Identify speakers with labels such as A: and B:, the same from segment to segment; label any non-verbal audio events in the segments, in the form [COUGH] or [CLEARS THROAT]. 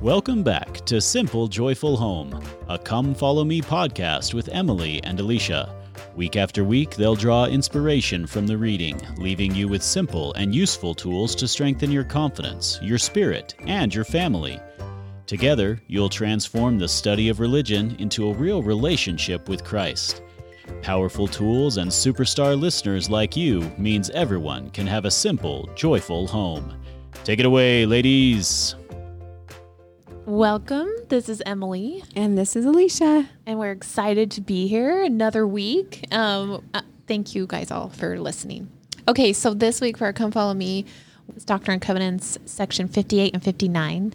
A: Welcome back to Simple Joyful Home, a Come Follow Me podcast with Emily and Alicia. Week after week, they'll draw inspiration from the reading, leaving you with simple and useful tools to strengthen your confidence, your spirit, and your family. Together, you'll transform the study of religion into a real relationship with Christ. Powerful tools and superstar listeners like you means everyone can have a simple, joyful home. Take it away, ladies.
B: Welcome. This is Emily,
C: And this is Alicia.
B: and we're excited to be here another week. Um, uh, thank you guys all for listening. Okay, so this week for our Come Follow Me was Doctrine and Covenants, section 58 and 59.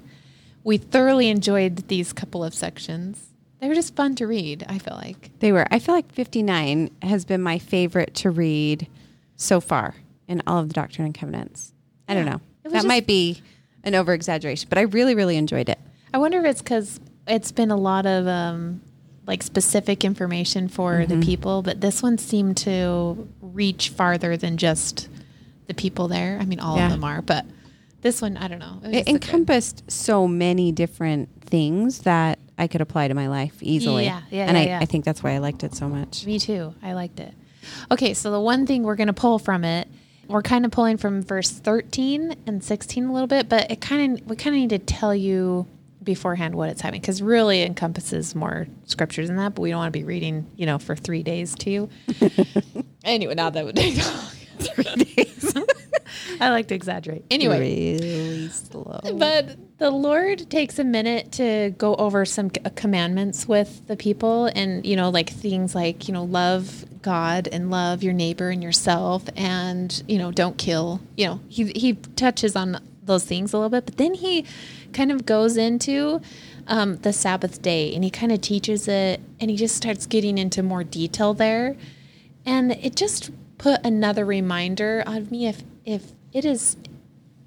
B: We thoroughly enjoyed these couple of sections. They were just fun to read, I feel like.
C: They were, I feel like 59 has been my favorite to read so far in all of the Doctrine and Covenants. I don't know. That
B: just-
C: might be an over exaggeration, but I really, really enjoyed it.
B: I wonder if it's because it's been a lot of um, like specific information for the people, but this one seemed to reach farther than just the people there. I mean, all
C: Yeah.
B: of them are, but this one, I don't know.
C: It
B: just a good-
C: encompassed so many different things that I could apply to my life easily.
B: Yeah, yeah,
C: and
B: yeah,
C: I,
B: yeah.
C: I think that's why I liked it so much.
B: Me too. I liked it. Okay, so the one thing we're going to pull from it, we're kind of pulling from verse 13 and 16 a little bit, but it kind of we kind of need to tell you beforehand what it's having because really encompasses more scriptures than that, but we don't want to be reading, you know, for 3 days to you. [LAUGHS] anyway, now that would take [LAUGHS] three days. [LAUGHS] I like to exaggerate. Anyway,
C: really slow.
B: but the Lord takes a minute to go over some uh, commandments with the people and, you know, like things like, you know, love God and love your neighbor and yourself and, you know, don't kill. You know, he, he touches on those things a little bit, but then he kind of goes into um, the Sabbath day and he kind of teaches it and he just starts getting into more detail there. And it just put another reminder on me if, if it is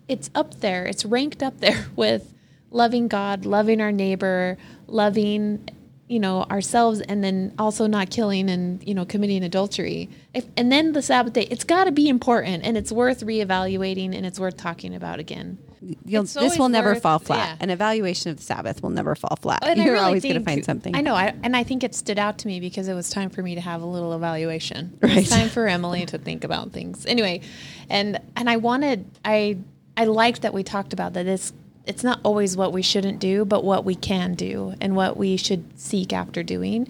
B: it's up there. It's ranked up there [LAUGHS] with loving God, loving our neighbor, loving you know ourselves, and then also not killing and you know committing adultery. If, and then the Sabbath day, it's got to be important, and it's worth reevaluating, and it's worth talking about again.
C: This will never
B: worth-
C: fall flat.
B: yeah.
C: An evaluation of the Sabbath will never fall flat.
B: And
C: You're
B: really
C: always going to find something.
B: I know, I, and I think it stood out to me because it was time for me to have a little evaluation.
C: Right.
B: It's time for Emily to think about things. Anyway, and and I wanted I I liked that we talked about that it's it's not always what we shouldn't do, but what we can do and what we should seek after doing.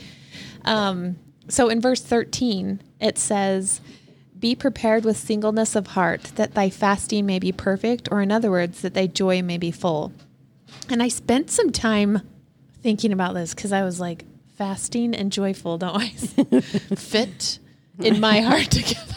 B: Um, so in verse 13, it says, Be prepared with singleness of heart, that thy fasting may be perfect, or in other words, that thy joy may be full. And I spent some time thinking about this because I was like, fasting and joyful don't always [LAUGHS] fit in my heart [LAUGHS] together.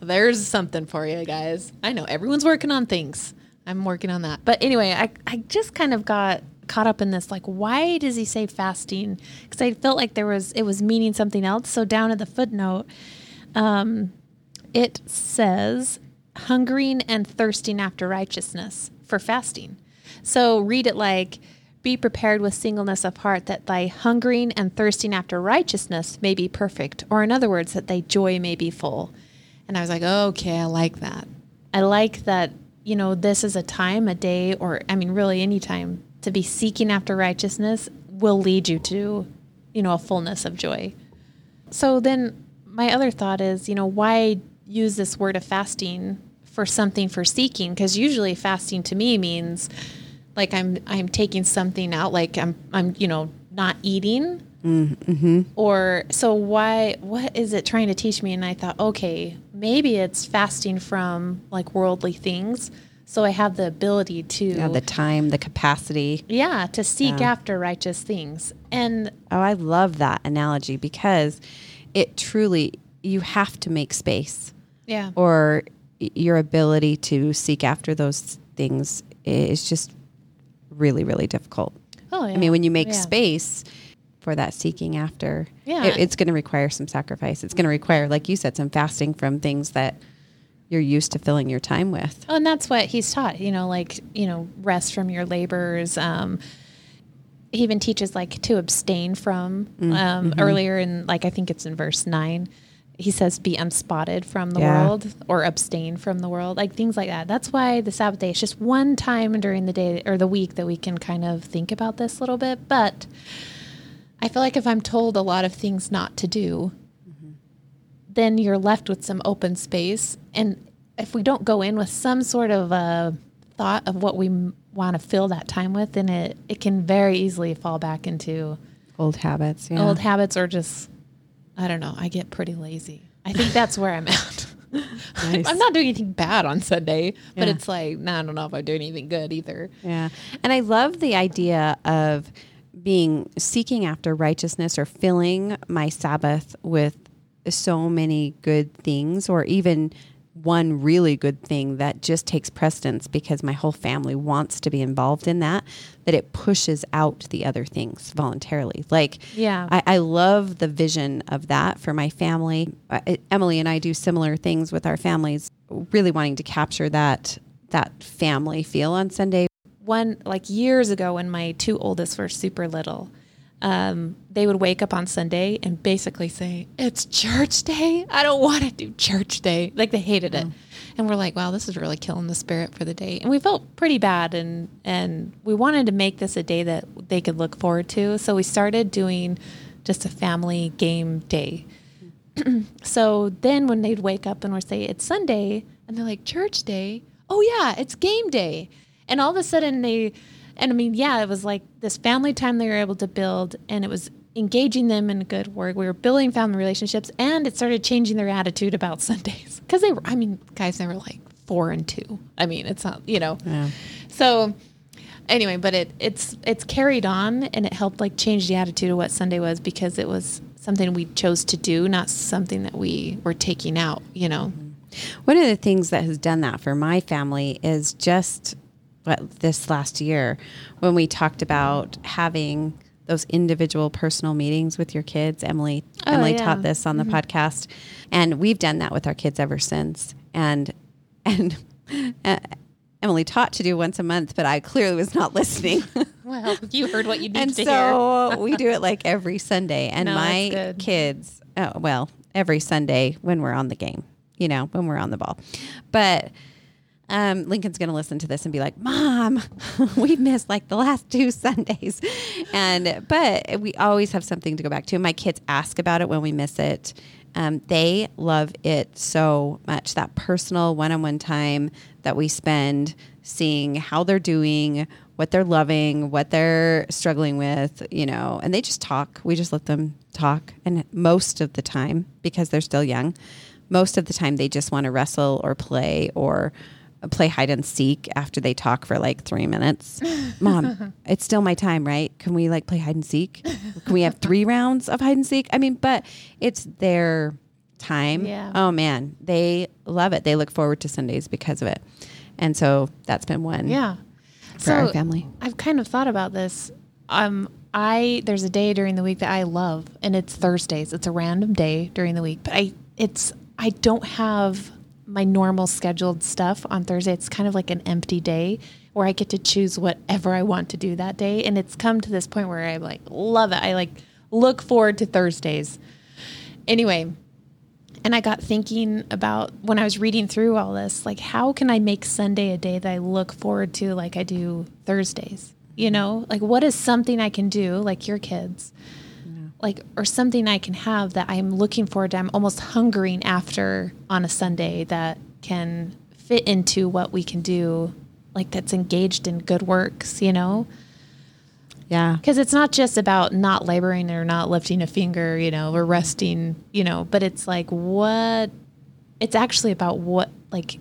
B: There's something for you guys. I know everyone's working on things. I'm working on that. But anyway, I, I just kind of got caught up in this like why does he say fasting because i felt like there was it was meaning something else so down at the footnote um, it says hungering and thirsting after righteousness for fasting. So read it like, be prepared with singleness of heart that thy hungering and thirsting after righteousness may be perfect, or in other words, that thy joy may be full. And I was like, okay, I like that. I like that, you know, this is a time, a day, or I mean, really any time to be seeking after righteousness will lead you to, you know, a fullness of joy. So then my other thought is, you know, why use this word of fasting for something for seeking? Because usually fasting to me means like I'm I'm taking something out, like I'm I'm you know not eating. Mm, mm-hmm. Or so why what is it trying to teach me? And I thought, okay, maybe it's fasting from like worldly things. So I have the ability to
C: Yeah, the time, the capacity.
B: yeah, to seek after righteous things. And
C: Oh, I love that analogy because it truly, you have to make space,
B: yeah.
C: or your ability to seek after those things is just really, really difficult.
B: Oh, yeah.
C: I mean, when you make
B: Yeah.
C: space for that seeking after,
B: Yeah.
C: it- it's going to require some sacrifice. It's going to require, like you said, some fasting from things that you're used to filling your time with.
B: Oh, and that's what he's taught, you know, like, you know, rest from your labors. Um, he even teaches like to abstain from um, earlier in like I think it's in verse nine he says be unspotted from the
C: Yeah.
B: world or abstain from the world, like things like that. That's why the Sabbath day is just one time during the day or the week that we can kind of think about this a little bit. But I feel like if I'm told a lot of things not to do, mm-hmm. then you're left with some open space. And if we don't go in with some sort of a thought of what we want to fill that time with, then it, it can very easily fall back into
C: Old habits. Yeah.
B: old habits or just, I don't know, I get pretty lazy. I think that's where I'm at. [LAUGHS]
C: Nice.
B: I'm not doing anything bad on Sunday, but
C: Yeah.
B: it's like, nah, I don't know if I'm doing anything good either.
C: Yeah. And I love the idea of being seeking after righteousness or filling my Sabbath with so many good things or even one really good thing that just takes precedence because my whole family wants to be involved in that, that it pushes out the other things voluntarily. Like,
B: Yeah.
C: I, I love the vision of that for my family. Emily and I do similar things with our families, really wanting to capture that that family feel on Sunday.
B: one like years ago when my two oldest were super little um, they would wake up on sunday and basically say it's church day. I don't want to do church day. Like they hated it. And we're like wow this is really killing the spirit for the day. And we felt pretty bad and and we wanted to make this a day that they could look forward to. So we started doing just a family game day. [CLEARS THROAT] So then when they'd wake up and we'd say it's Sunday and they're like church day, oh yeah, it's game day. And all of a sudden they and I mean, yeah, it was like this family time they were able to build and it was engaging them in good work. We were building family relationships and it started changing their attitude about [LAUGHS] Sundays. Cuz they were I mean, guys they were like 4 and 2. I mean, it's not, you know.
C: Yeah.
B: So anyway, but it it's it's carried on and it helped like change the attitude of what Sunday was because it was something we chose to do, not something that we were taking out, you know.
C: One of the things that has done that for my family is just what this last year when we talked about having those individual personal meetings with your kids. Emily
B: Oh,
C: Emily
B: yeah.
C: taught this on the podcast, and we've done that with our kids ever since. And and [LAUGHS] uh, Emily taught to do once a month, but I clearly was not listening. [LAUGHS]
B: Well, you heard what you need
C: and
B: to
C: so [LAUGHS] we do it like every Sunday. And
B: No,
C: my kids, oh, well, every Sunday when we're on the game, you know, when we're on the ball. But um, Lincoln's going to listen to this and be like, "Mom, [LAUGHS] we missed like the last two [LAUGHS] Sundays," and but we always have something to go back to. My kids ask about it when we miss it. Um, they love it so much. That personal one-on-one time that we spend seeing how they're doing, what they're loving, what they're struggling with, you know, and they just talk. We just let them talk, and most of the time, because they're still young, most of the time they just want to wrestle or play or play hide and seek after they talk for like three minutes. Mom, [LAUGHS] it's still my time, right? Can we like play hide and seek? Can we have three rounds of hide and seek? I mean, but it's their time.
B: Yeah.
C: Oh man, they love it. They look forward to Sundays because of it. And so that's been one.
B: Yeah.
C: For our family.
B: I've kind of thought about this. Um, I there's a day during the week that I love, and it's Thursdays. It's a random day during the week, but I it's I don't have my normal scheduled stuff on Thursday. It's kind of like an empty day where I get to choose whatever I want to do that day, and it's come to this point where I like love it. I like look forward to Thursdays. Anyway, and I got thinking about when I was reading through all this, like, how can I make Sunday a day that I look forward to like I do Thursdays? You know, like, what is something I can do, like your kids, like, or something I can have that I'm looking forward to, I'm almost hungering after on a Sunday that can fit into what we can do, like, that's engaged in good works, you know?
C: Yeah.
B: Because it's not just about not laboring or not lifting a finger, you know, or resting, you know, but it's like what it's actually about what like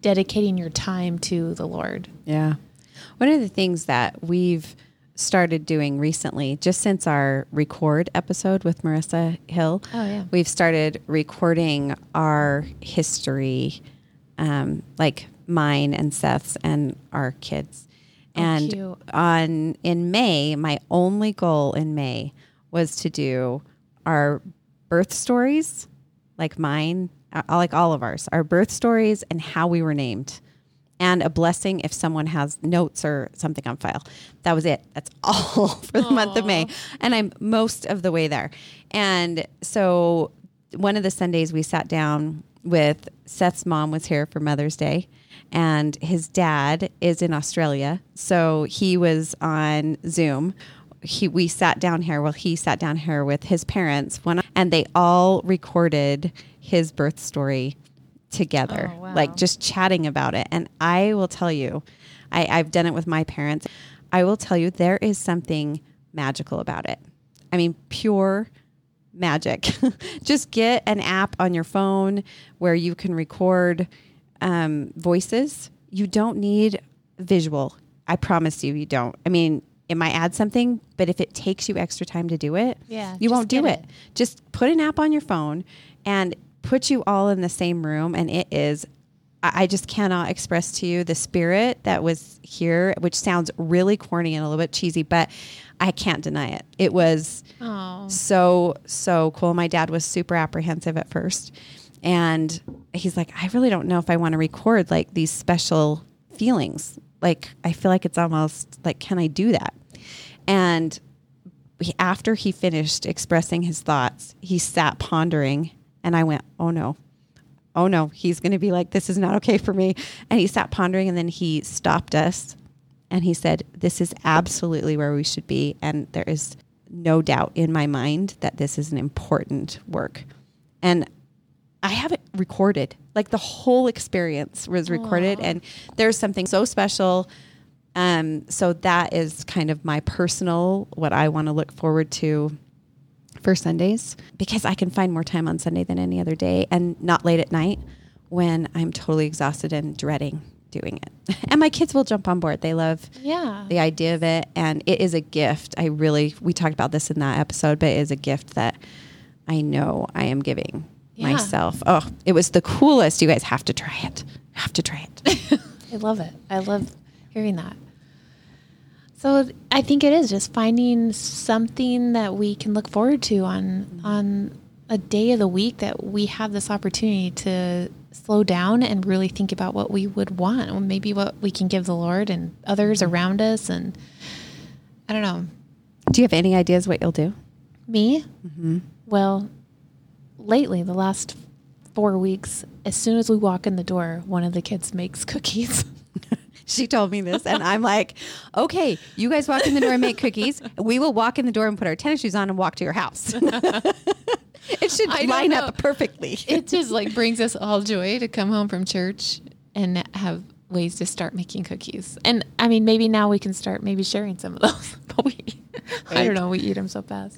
B: dedicating your time to the Lord.
C: Yeah. One of the things that we've started doing recently, just since our record episode with Marissa Hill,
B: Oh, yeah.
C: we've started recording our history, um, like mine and Seth's and our kids. and
B: cute.
C: on in May, my only goal in May was to do our birth stories, like mine, uh, like all of ours, our birth stories and how we were named and a blessing if someone has notes or something on file. That was it. That's [LAUGHS] all for the month of May. And I'm most of the way there. And so one of the Sundays we sat down with Seth's mom was here for Mother's Day and his dad is in Australia. So he was on Zoom. He, we sat down here. Well, he sat down here with his parents, one, and they all recorded his birth story together,
B: Oh, wow.
C: like just chatting about it. And I will tell you, I, I've done it with my parents. I will tell you, there is something magical about it. I mean, pure magic. [LAUGHS] just get an app on your phone where you can record um, voices. You don't need visual. I promise you, you don't. I mean, it might add something, but if it takes you extra time to do it,
B: Yeah,
C: you won't do it.
B: it.
C: Just put an app on your phone and put you all in the same room, and it is. I just cannot express to you the spirit that was here, which sounds really corny and a little bit cheesy, but I can't deny it. It was
B: Oh,
C: so so cool. My dad was super apprehensive at first, and he's like, I really don't know if I want to record like these special feelings. Like I feel like it's almost like, can I do that? And after he finished expressing his thoughts, he sat pondering, and I went, oh no. Oh no, he's going to be like, this is not okay for me. And he sat pondering and then he stopped us and he said, This is absolutely where we should be. And there is no doubt in my mind that this is an important work. And I have it recorded. Like the whole experience was recorded. And there's something so special. Um, so that is kind of my personal, what I want to look forward to for Sundays because I can find more time on Sunday than any other day and not late at night when I'm totally exhausted and dreading doing it. [LAUGHS] And my kids will jump on board. They love
B: yeah.
C: the idea of it and it is a gift. I really we talked about this in that episode, but it is a gift that I know I am giving
B: Yeah.
C: myself. Oh, it was the coolest. You guys have to try it. Have to try it. [LAUGHS]
B: I love it. I love hearing that. So I think it is just finding something that we can look forward to on on a day of the week that we have this opportunity to slow down and really think about what we would want, or maybe what we can give the Lord and others mm-hmm. around us. And I don't know,
C: Do you have any ideas what you'll do?
B: me. Mm-hmm. Well, lately, the last four weeks, as soon as we walk in the door, one of the kids makes [LAUGHS] cookies.
C: She told me this, and I'm like, okay, you guys walk in the door and make cookies. We will walk in the door and put our tennis shoes on and walk to your house. [LAUGHS] it should
B: I
C: line up perfectly.
B: it just like brings us all joy to come home from church and have ways to start making cookies. And I mean, maybe now we can start maybe sharing some of those. [LAUGHS] But we, I don't know, we eat them so fast.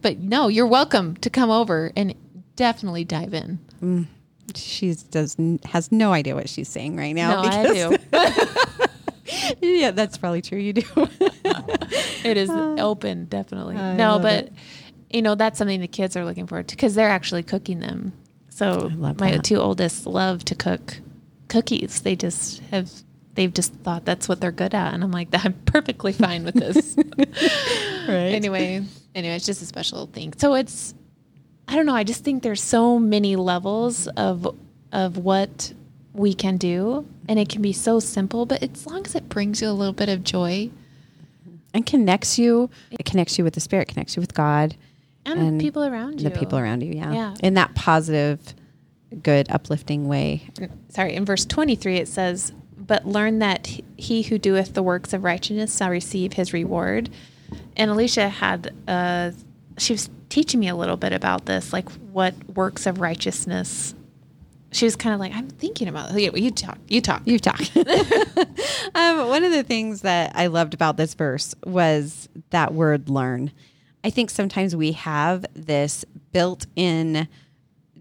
B: But no, you're welcome to come over and definitely dive in. Mm.
C: She does has no idea what she's saying right now.
B: no, I do. [LAUGHS]
C: yeah, that's probably true. You do. [LAUGHS]
B: it is uh, open, definitely.
C: I
B: no, but
C: it.
B: you know that's something the kids are looking forward to because they're actually cooking them. So my
C: that.
B: two oldest love to cook cookies. They just have they've just thought that's what they're good at, and I'm like, [LAUGHS] I'm perfectly fine with this.
C: right.
B: anyway, anyway, it's just a special thing. So it's I don't know. I just think there's so many levels of of what we can do, and it can be so simple, but as long as it brings you a little bit of joy.
C: and connects you. It connects you with the spirit, connects you with God,
B: And,
C: And
B: the people around you.
C: the people around you. Yeah.
B: Yeah.
C: In that positive, good, uplifting way.
B: sorry, in verse 23 it says, But learn that he who doeth the works of righteousness shall receive his reward. And Alicia had, uh, she was teaching me a little bit about this, like what works of righteousness. She was kind of like, I'm thinking about it. You talk, you talk.
C: You talk. [LAUGHS] [LAUGHS] um, one of the things that I loved about this verse was that word learn. I think sometimes we have this built in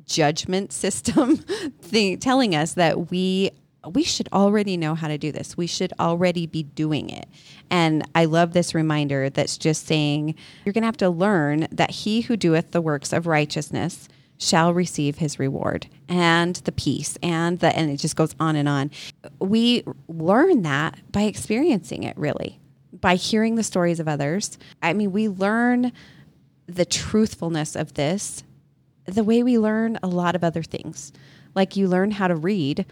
C: judgment system [LAUGHS] thing telling us that we we should already know how to do this. We should already be doing it. And I love this reminder that's just saying you're going to have to learn that he who doeth the works of righteousness shall receive his reward and the peace and the and it just goes on and on. We learn that by experiencing it really. By hearing the stories of others. I mean, we learn the truthfulness of this the way we learn a lot of other things. Like you learn how to read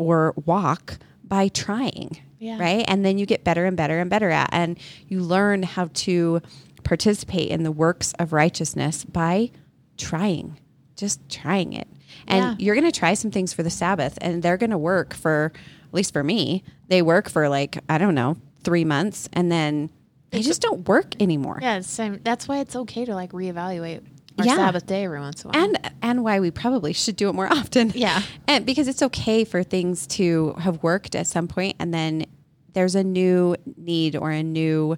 C: or walk by trying,
B: Yeah.
C: right? And then you get better and better and better at and you learn how to participate in the works of righteousness by trying. just trying it. And
B: Yeah.
C: you're going to try some things for the Sabbath and they're going to work for at least for me. They work for like I don't know, 3 months and then they just don't work anymore.
B: Yeah, same. That's why it's okay to like reevaluate our
C: Yeah.
B: Sabbath day every once in a while.
C: and and why we probably should do it more [LAUGHS] often.
B: Yeah.
C: and because it's okay for things to have worked at some point, and then there's a new need or a new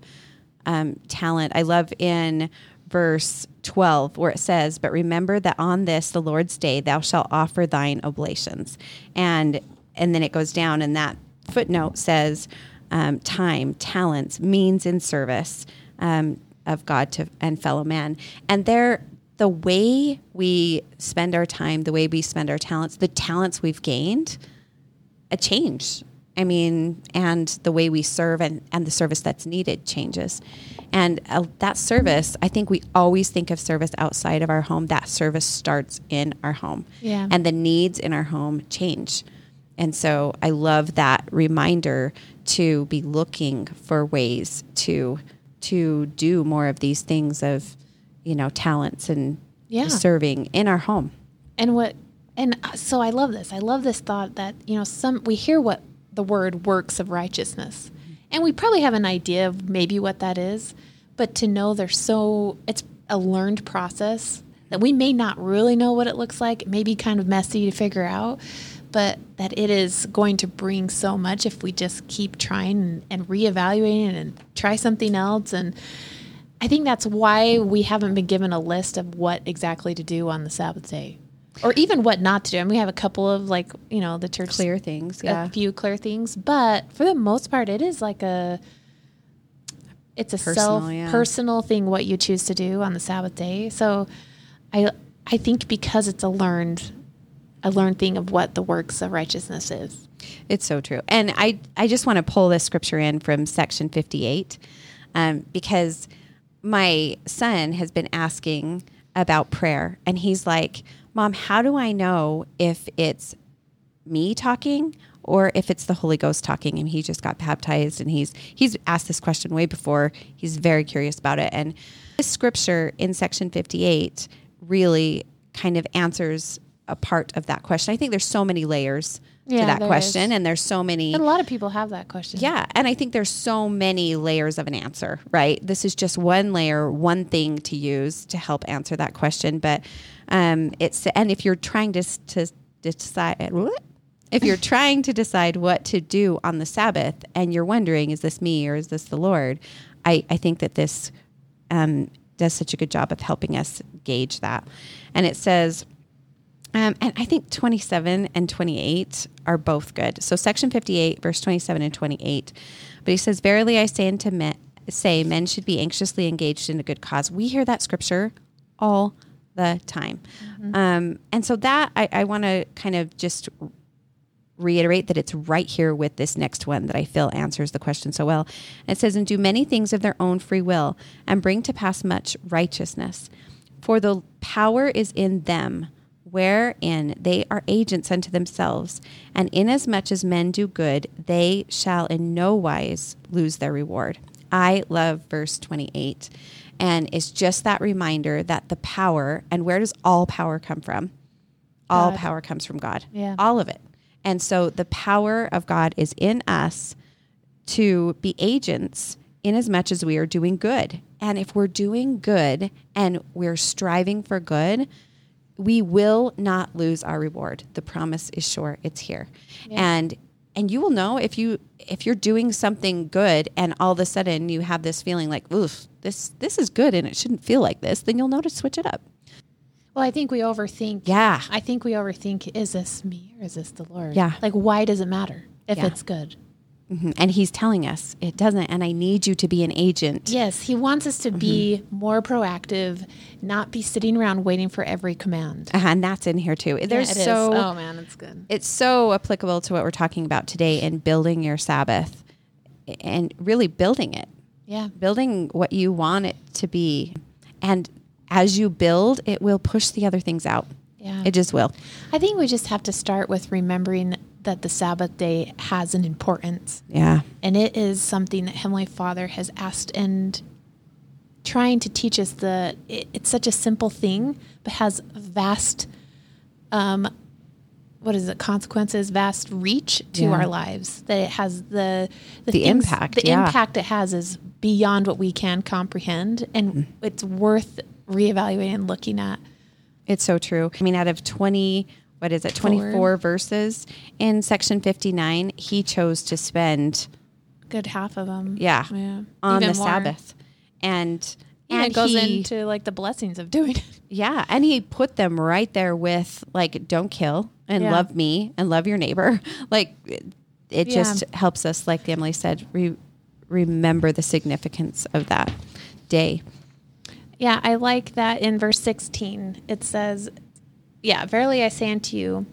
C: um, talent. I love in verse 12 where it says, "But remember that on this the Lord's day thou shalt offer thine oblations," and and then it goes down, and that footnote says, um, "Time, talents, means in service." Um, of God to and fellow man, and there the way we spend our time, the way we spend our talents, the talents we've gained, a change. I mean, and the way we serve and, and the service that's needed changes. And uh, that service, I think we always think of service outside of our home. That service starts in our home.
B: Yeah.
C: And the needs in our home change. And so I love that reminder to be looking for ways to to do more of these things of, you know, talents and
B: Yeah.
C: serving in our home.
B: and what and uh, so I love this. I love this thought that you know some we hear what the word works of righteousness, and we probably have an idea of maybe what that is, but to know they're so it's a learned process that we may not really know what it looks like. It may be kind of messy to figure out, but that it is going to bring so much if we just keep trying and, and reevaluating and try something else and. I think that's why we haven't been given a list of what exactly to do on the Sabbath day, or even what not to do. And we have a couple of like you know the church
C: Clear things.
B: a few clear things, but for the most part, it is like a it's a
C: Personal,
B: self
C: yeah.
B: personal thing what you choose to do on the Sabbath day. So, I I think because it's a learned a learned thing of what the works of righteousness is.
C: It's so true. And I, I just want to pull this scripture in from section 58 um, because my son has been asking about prayer. And he's like, Mom, how do I know if it's me talking or if it's the Holy Ghost talking? And he just got baptized and he's he's asked this question way before. He's very curious about it. And this scripture in section 58 really kind of answers a part of that question. I think there's so many layers
B: Yeah,
C: to that question
B: is.
C: and there's so many
B: And a lot of people have that question.
C: yeah, and I think there's so many layers of an answer, right? This is just one layer, one thing to use to help answer that question. But um, it's and if you're trying to to decide, if you're [LAUGHS] trying to decide what to do on the Sabbath, and you're wondering, is this me or is this the Lord? I I think that this um, does such a good job of helping us gauge that. And it says. Um, and I think 27 and 28 are both good. So section 58, verse 27 and 28. But he says, Verily I say unto men, say, men should be anxiously engaged in a good cause. We hear that scripture all the time. Um, and so that I, I want to kind of just reiterate that it's right here with this next one that I feel answers the question so well. It says, And do many things of their own free will, and bring to pass much righteousness. For the power is in them, wherein they are agents unto themselves. And inasmuch as men do good, they shall in no wise lose their reward. I love verse 28. And it's just that reminder that the power, and where does all power come from? All
B: God.
C: power comes from God.
B: Yeah.
C: All of it. And so the power of God is in us to be agents in as much as we are doing good. And if we're doing good and we're striving for good, we will not lose our reward. The promise is sure. It's here. And and you will know if you if you're doing something good and all of a sudden you have this feeling like, oof, this this is good and it shouldn't feel like this, then you'll know to switch it up.
B: Well, I think we overthink.
C: Yeah.
B: I think we overthink is this me or is this the Lord?
C: Yeah.
B: Like, why does it matter if
C: Yeah.
B: it's good?
C: Mhm. And he's telling us it doesn't and I need you to be an agent.
B: Yes, he wants us to be
C: Mm-hmm.
B: more proactive, not be sitting around waiting for every command.
C: Uh-huh, and that's in here too. There's
B: Yeah, it is.
C: so
B: oh man, it's good.
C: it's so applicable to what we're talking about today in building your Sabbath and really building it,
B: Yeah,
C: building what you want it to be. And as you build, it will push the other things out.
B: yeah.
C: It just will.
B: I think we just have to start with remembering that the Sabbath day has an importance,
C: Yeah.
B: and it is something that Heavenly Father has asked and trying to teach us the it, it's such a simple thing, but has vast, um, what is it? Consequences, vast reach to
C: Yeah.
B: our lives. That it has the
C: The
B: things-
C: impact,
B: The
C: yeah.
B: impact it has is beyond what we can comprehend, and
C: Mm.
B: it's worth reevaluating and looking at.
C: It's so true. I mean, out of 20, what is it,
B: Four.
C: 24 verses in section 59, he chose to spend,
B: Good half of them,
C: yeah,
B: yeah,
C: on
B: Even
C: the
B: more.
C: Sabbath. And,
B: And
C: and
B: it goes
C: he,
B: into like the blessings of doing it. [LAUGHS]
C: yeah, and he put them right there with like, don't kill and
B: Yeah.
C: love me and love your neighbor. [LAUGHS] Like, it, it
B: Yeah.
C: just helps us, like Emily said, re- remember the significance of that day.
B: Yeah, I like that in verse 16. It says, Yeah, verily I say unto you,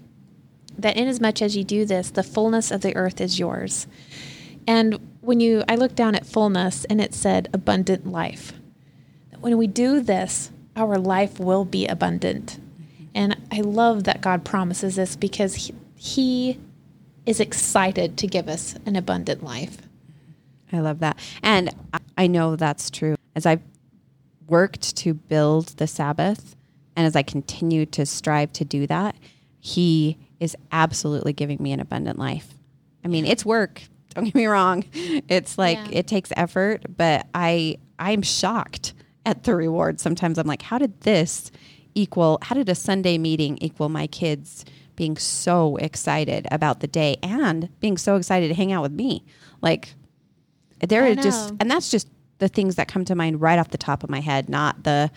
B: that inasmuch as ye do this, the fullness of the earth is yours. And when you, I looked down at fullness and it said abundant life. When we do this, our life will be abundant. And I love that God promises this because he, he is excited to give us an abundant life.
C: I love that. And I- know that's true. As I've worked to build the Sabbath and as I continue to strive to do that, He is absolutely giving me an abundant life. I mean, it's work. Don't get me wrong. It's like
B: Yeah.
C: it takes effort, but I I'm shocked at the reward. Sometimes I'm like, how did this equal how did a Sunday meeting equal my kids being so excited about the day and being so excited to hang out with me? Like there are just and that's just the things that come to mind right off the top of my head not the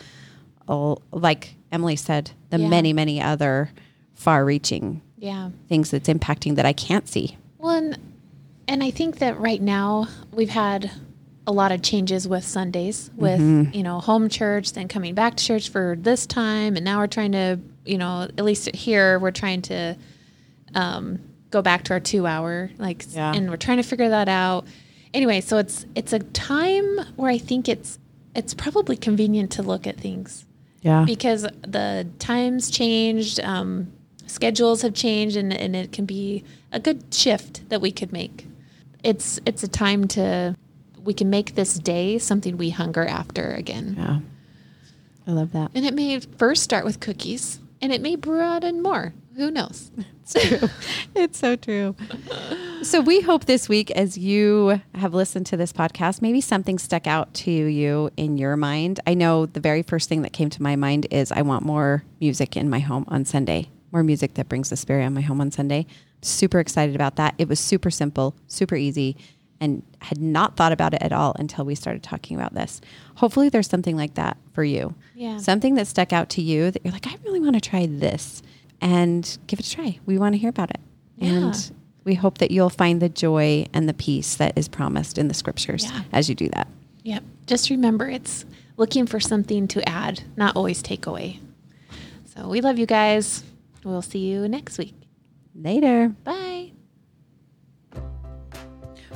C: like emily said the
B: Yeah.
C: many many other far reaching
B: Yeah.
C: things that's impacting that i can't see
B: Well, and, and I think that right now we've had a lot of changes with Sundays, with you know home church, then coming back to church for this time, and now we're trying to, you know, at least here we're trying to um, go back to our two hour, like,
C: Yeah.
B: and we're trying to figure that out. Anyway, so it's it's a time where I think it's it's probably convenient to look at things
C: yeah
B: because the times changed, um, schedules have changed, and, and it can be a good shift that we could make. It's it's a time to we can make this day something we hunger after again,
C: yeah i love that
B: and it may first start with cookies, and it may broaden more. Who knows?
C: it's true [LAUGHS] it's so true so we hope this week as you have listened to this podcast maybe something stuck out to you in your mind. I know the very first thing that came to my mind is i want more music in my home on sunday more music that brings the spirit on my home on sunday. Super excited about that. It was super simple super easy and had not thought about it at all until we started talking about this. Hopefully there's something like that for you.
B: Yeah.
C: something that stuck out to you that you're like i really want to try this and give it a try. We want to hear about it.
B: Yeah.
C: and we hope that you'll find the joy and the peace that is promised in the scriptures
B: Yeah.
C: as you do that.
B: Yep. Just remember, it's looking for something to add, not always take away. So we love you guys. We'll see you next week.
C: Later.
B: Bye.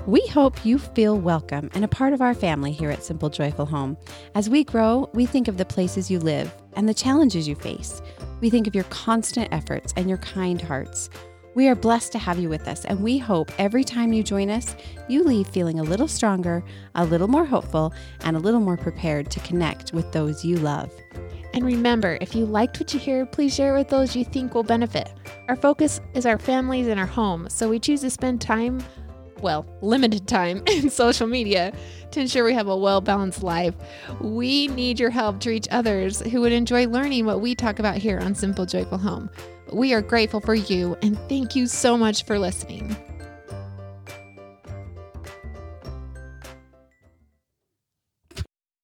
C: We hope you feel welcome and a part of our family here at Simple Joyful Home. As we grow, we think of the places you live and the challenges you face. We think of your constant efforts and your kind hearts. We are blessed to have you with us, and we hope every time you join us, you leave feeling a little stronger, a little more hopeful, and a little more prepared to connect with those you love.
B: And remember, if you liked what you hear, please share it with those you think will benefit. Our focus is our families and our home, so we choose to spend time, well, limited time, [LAUGHS] in social media to ensure we have a well balanced life. We need your help to reach others who would enjoy learning what we talk about here on Simple Joyful Home. We are grateful for you and thank you so much for listening.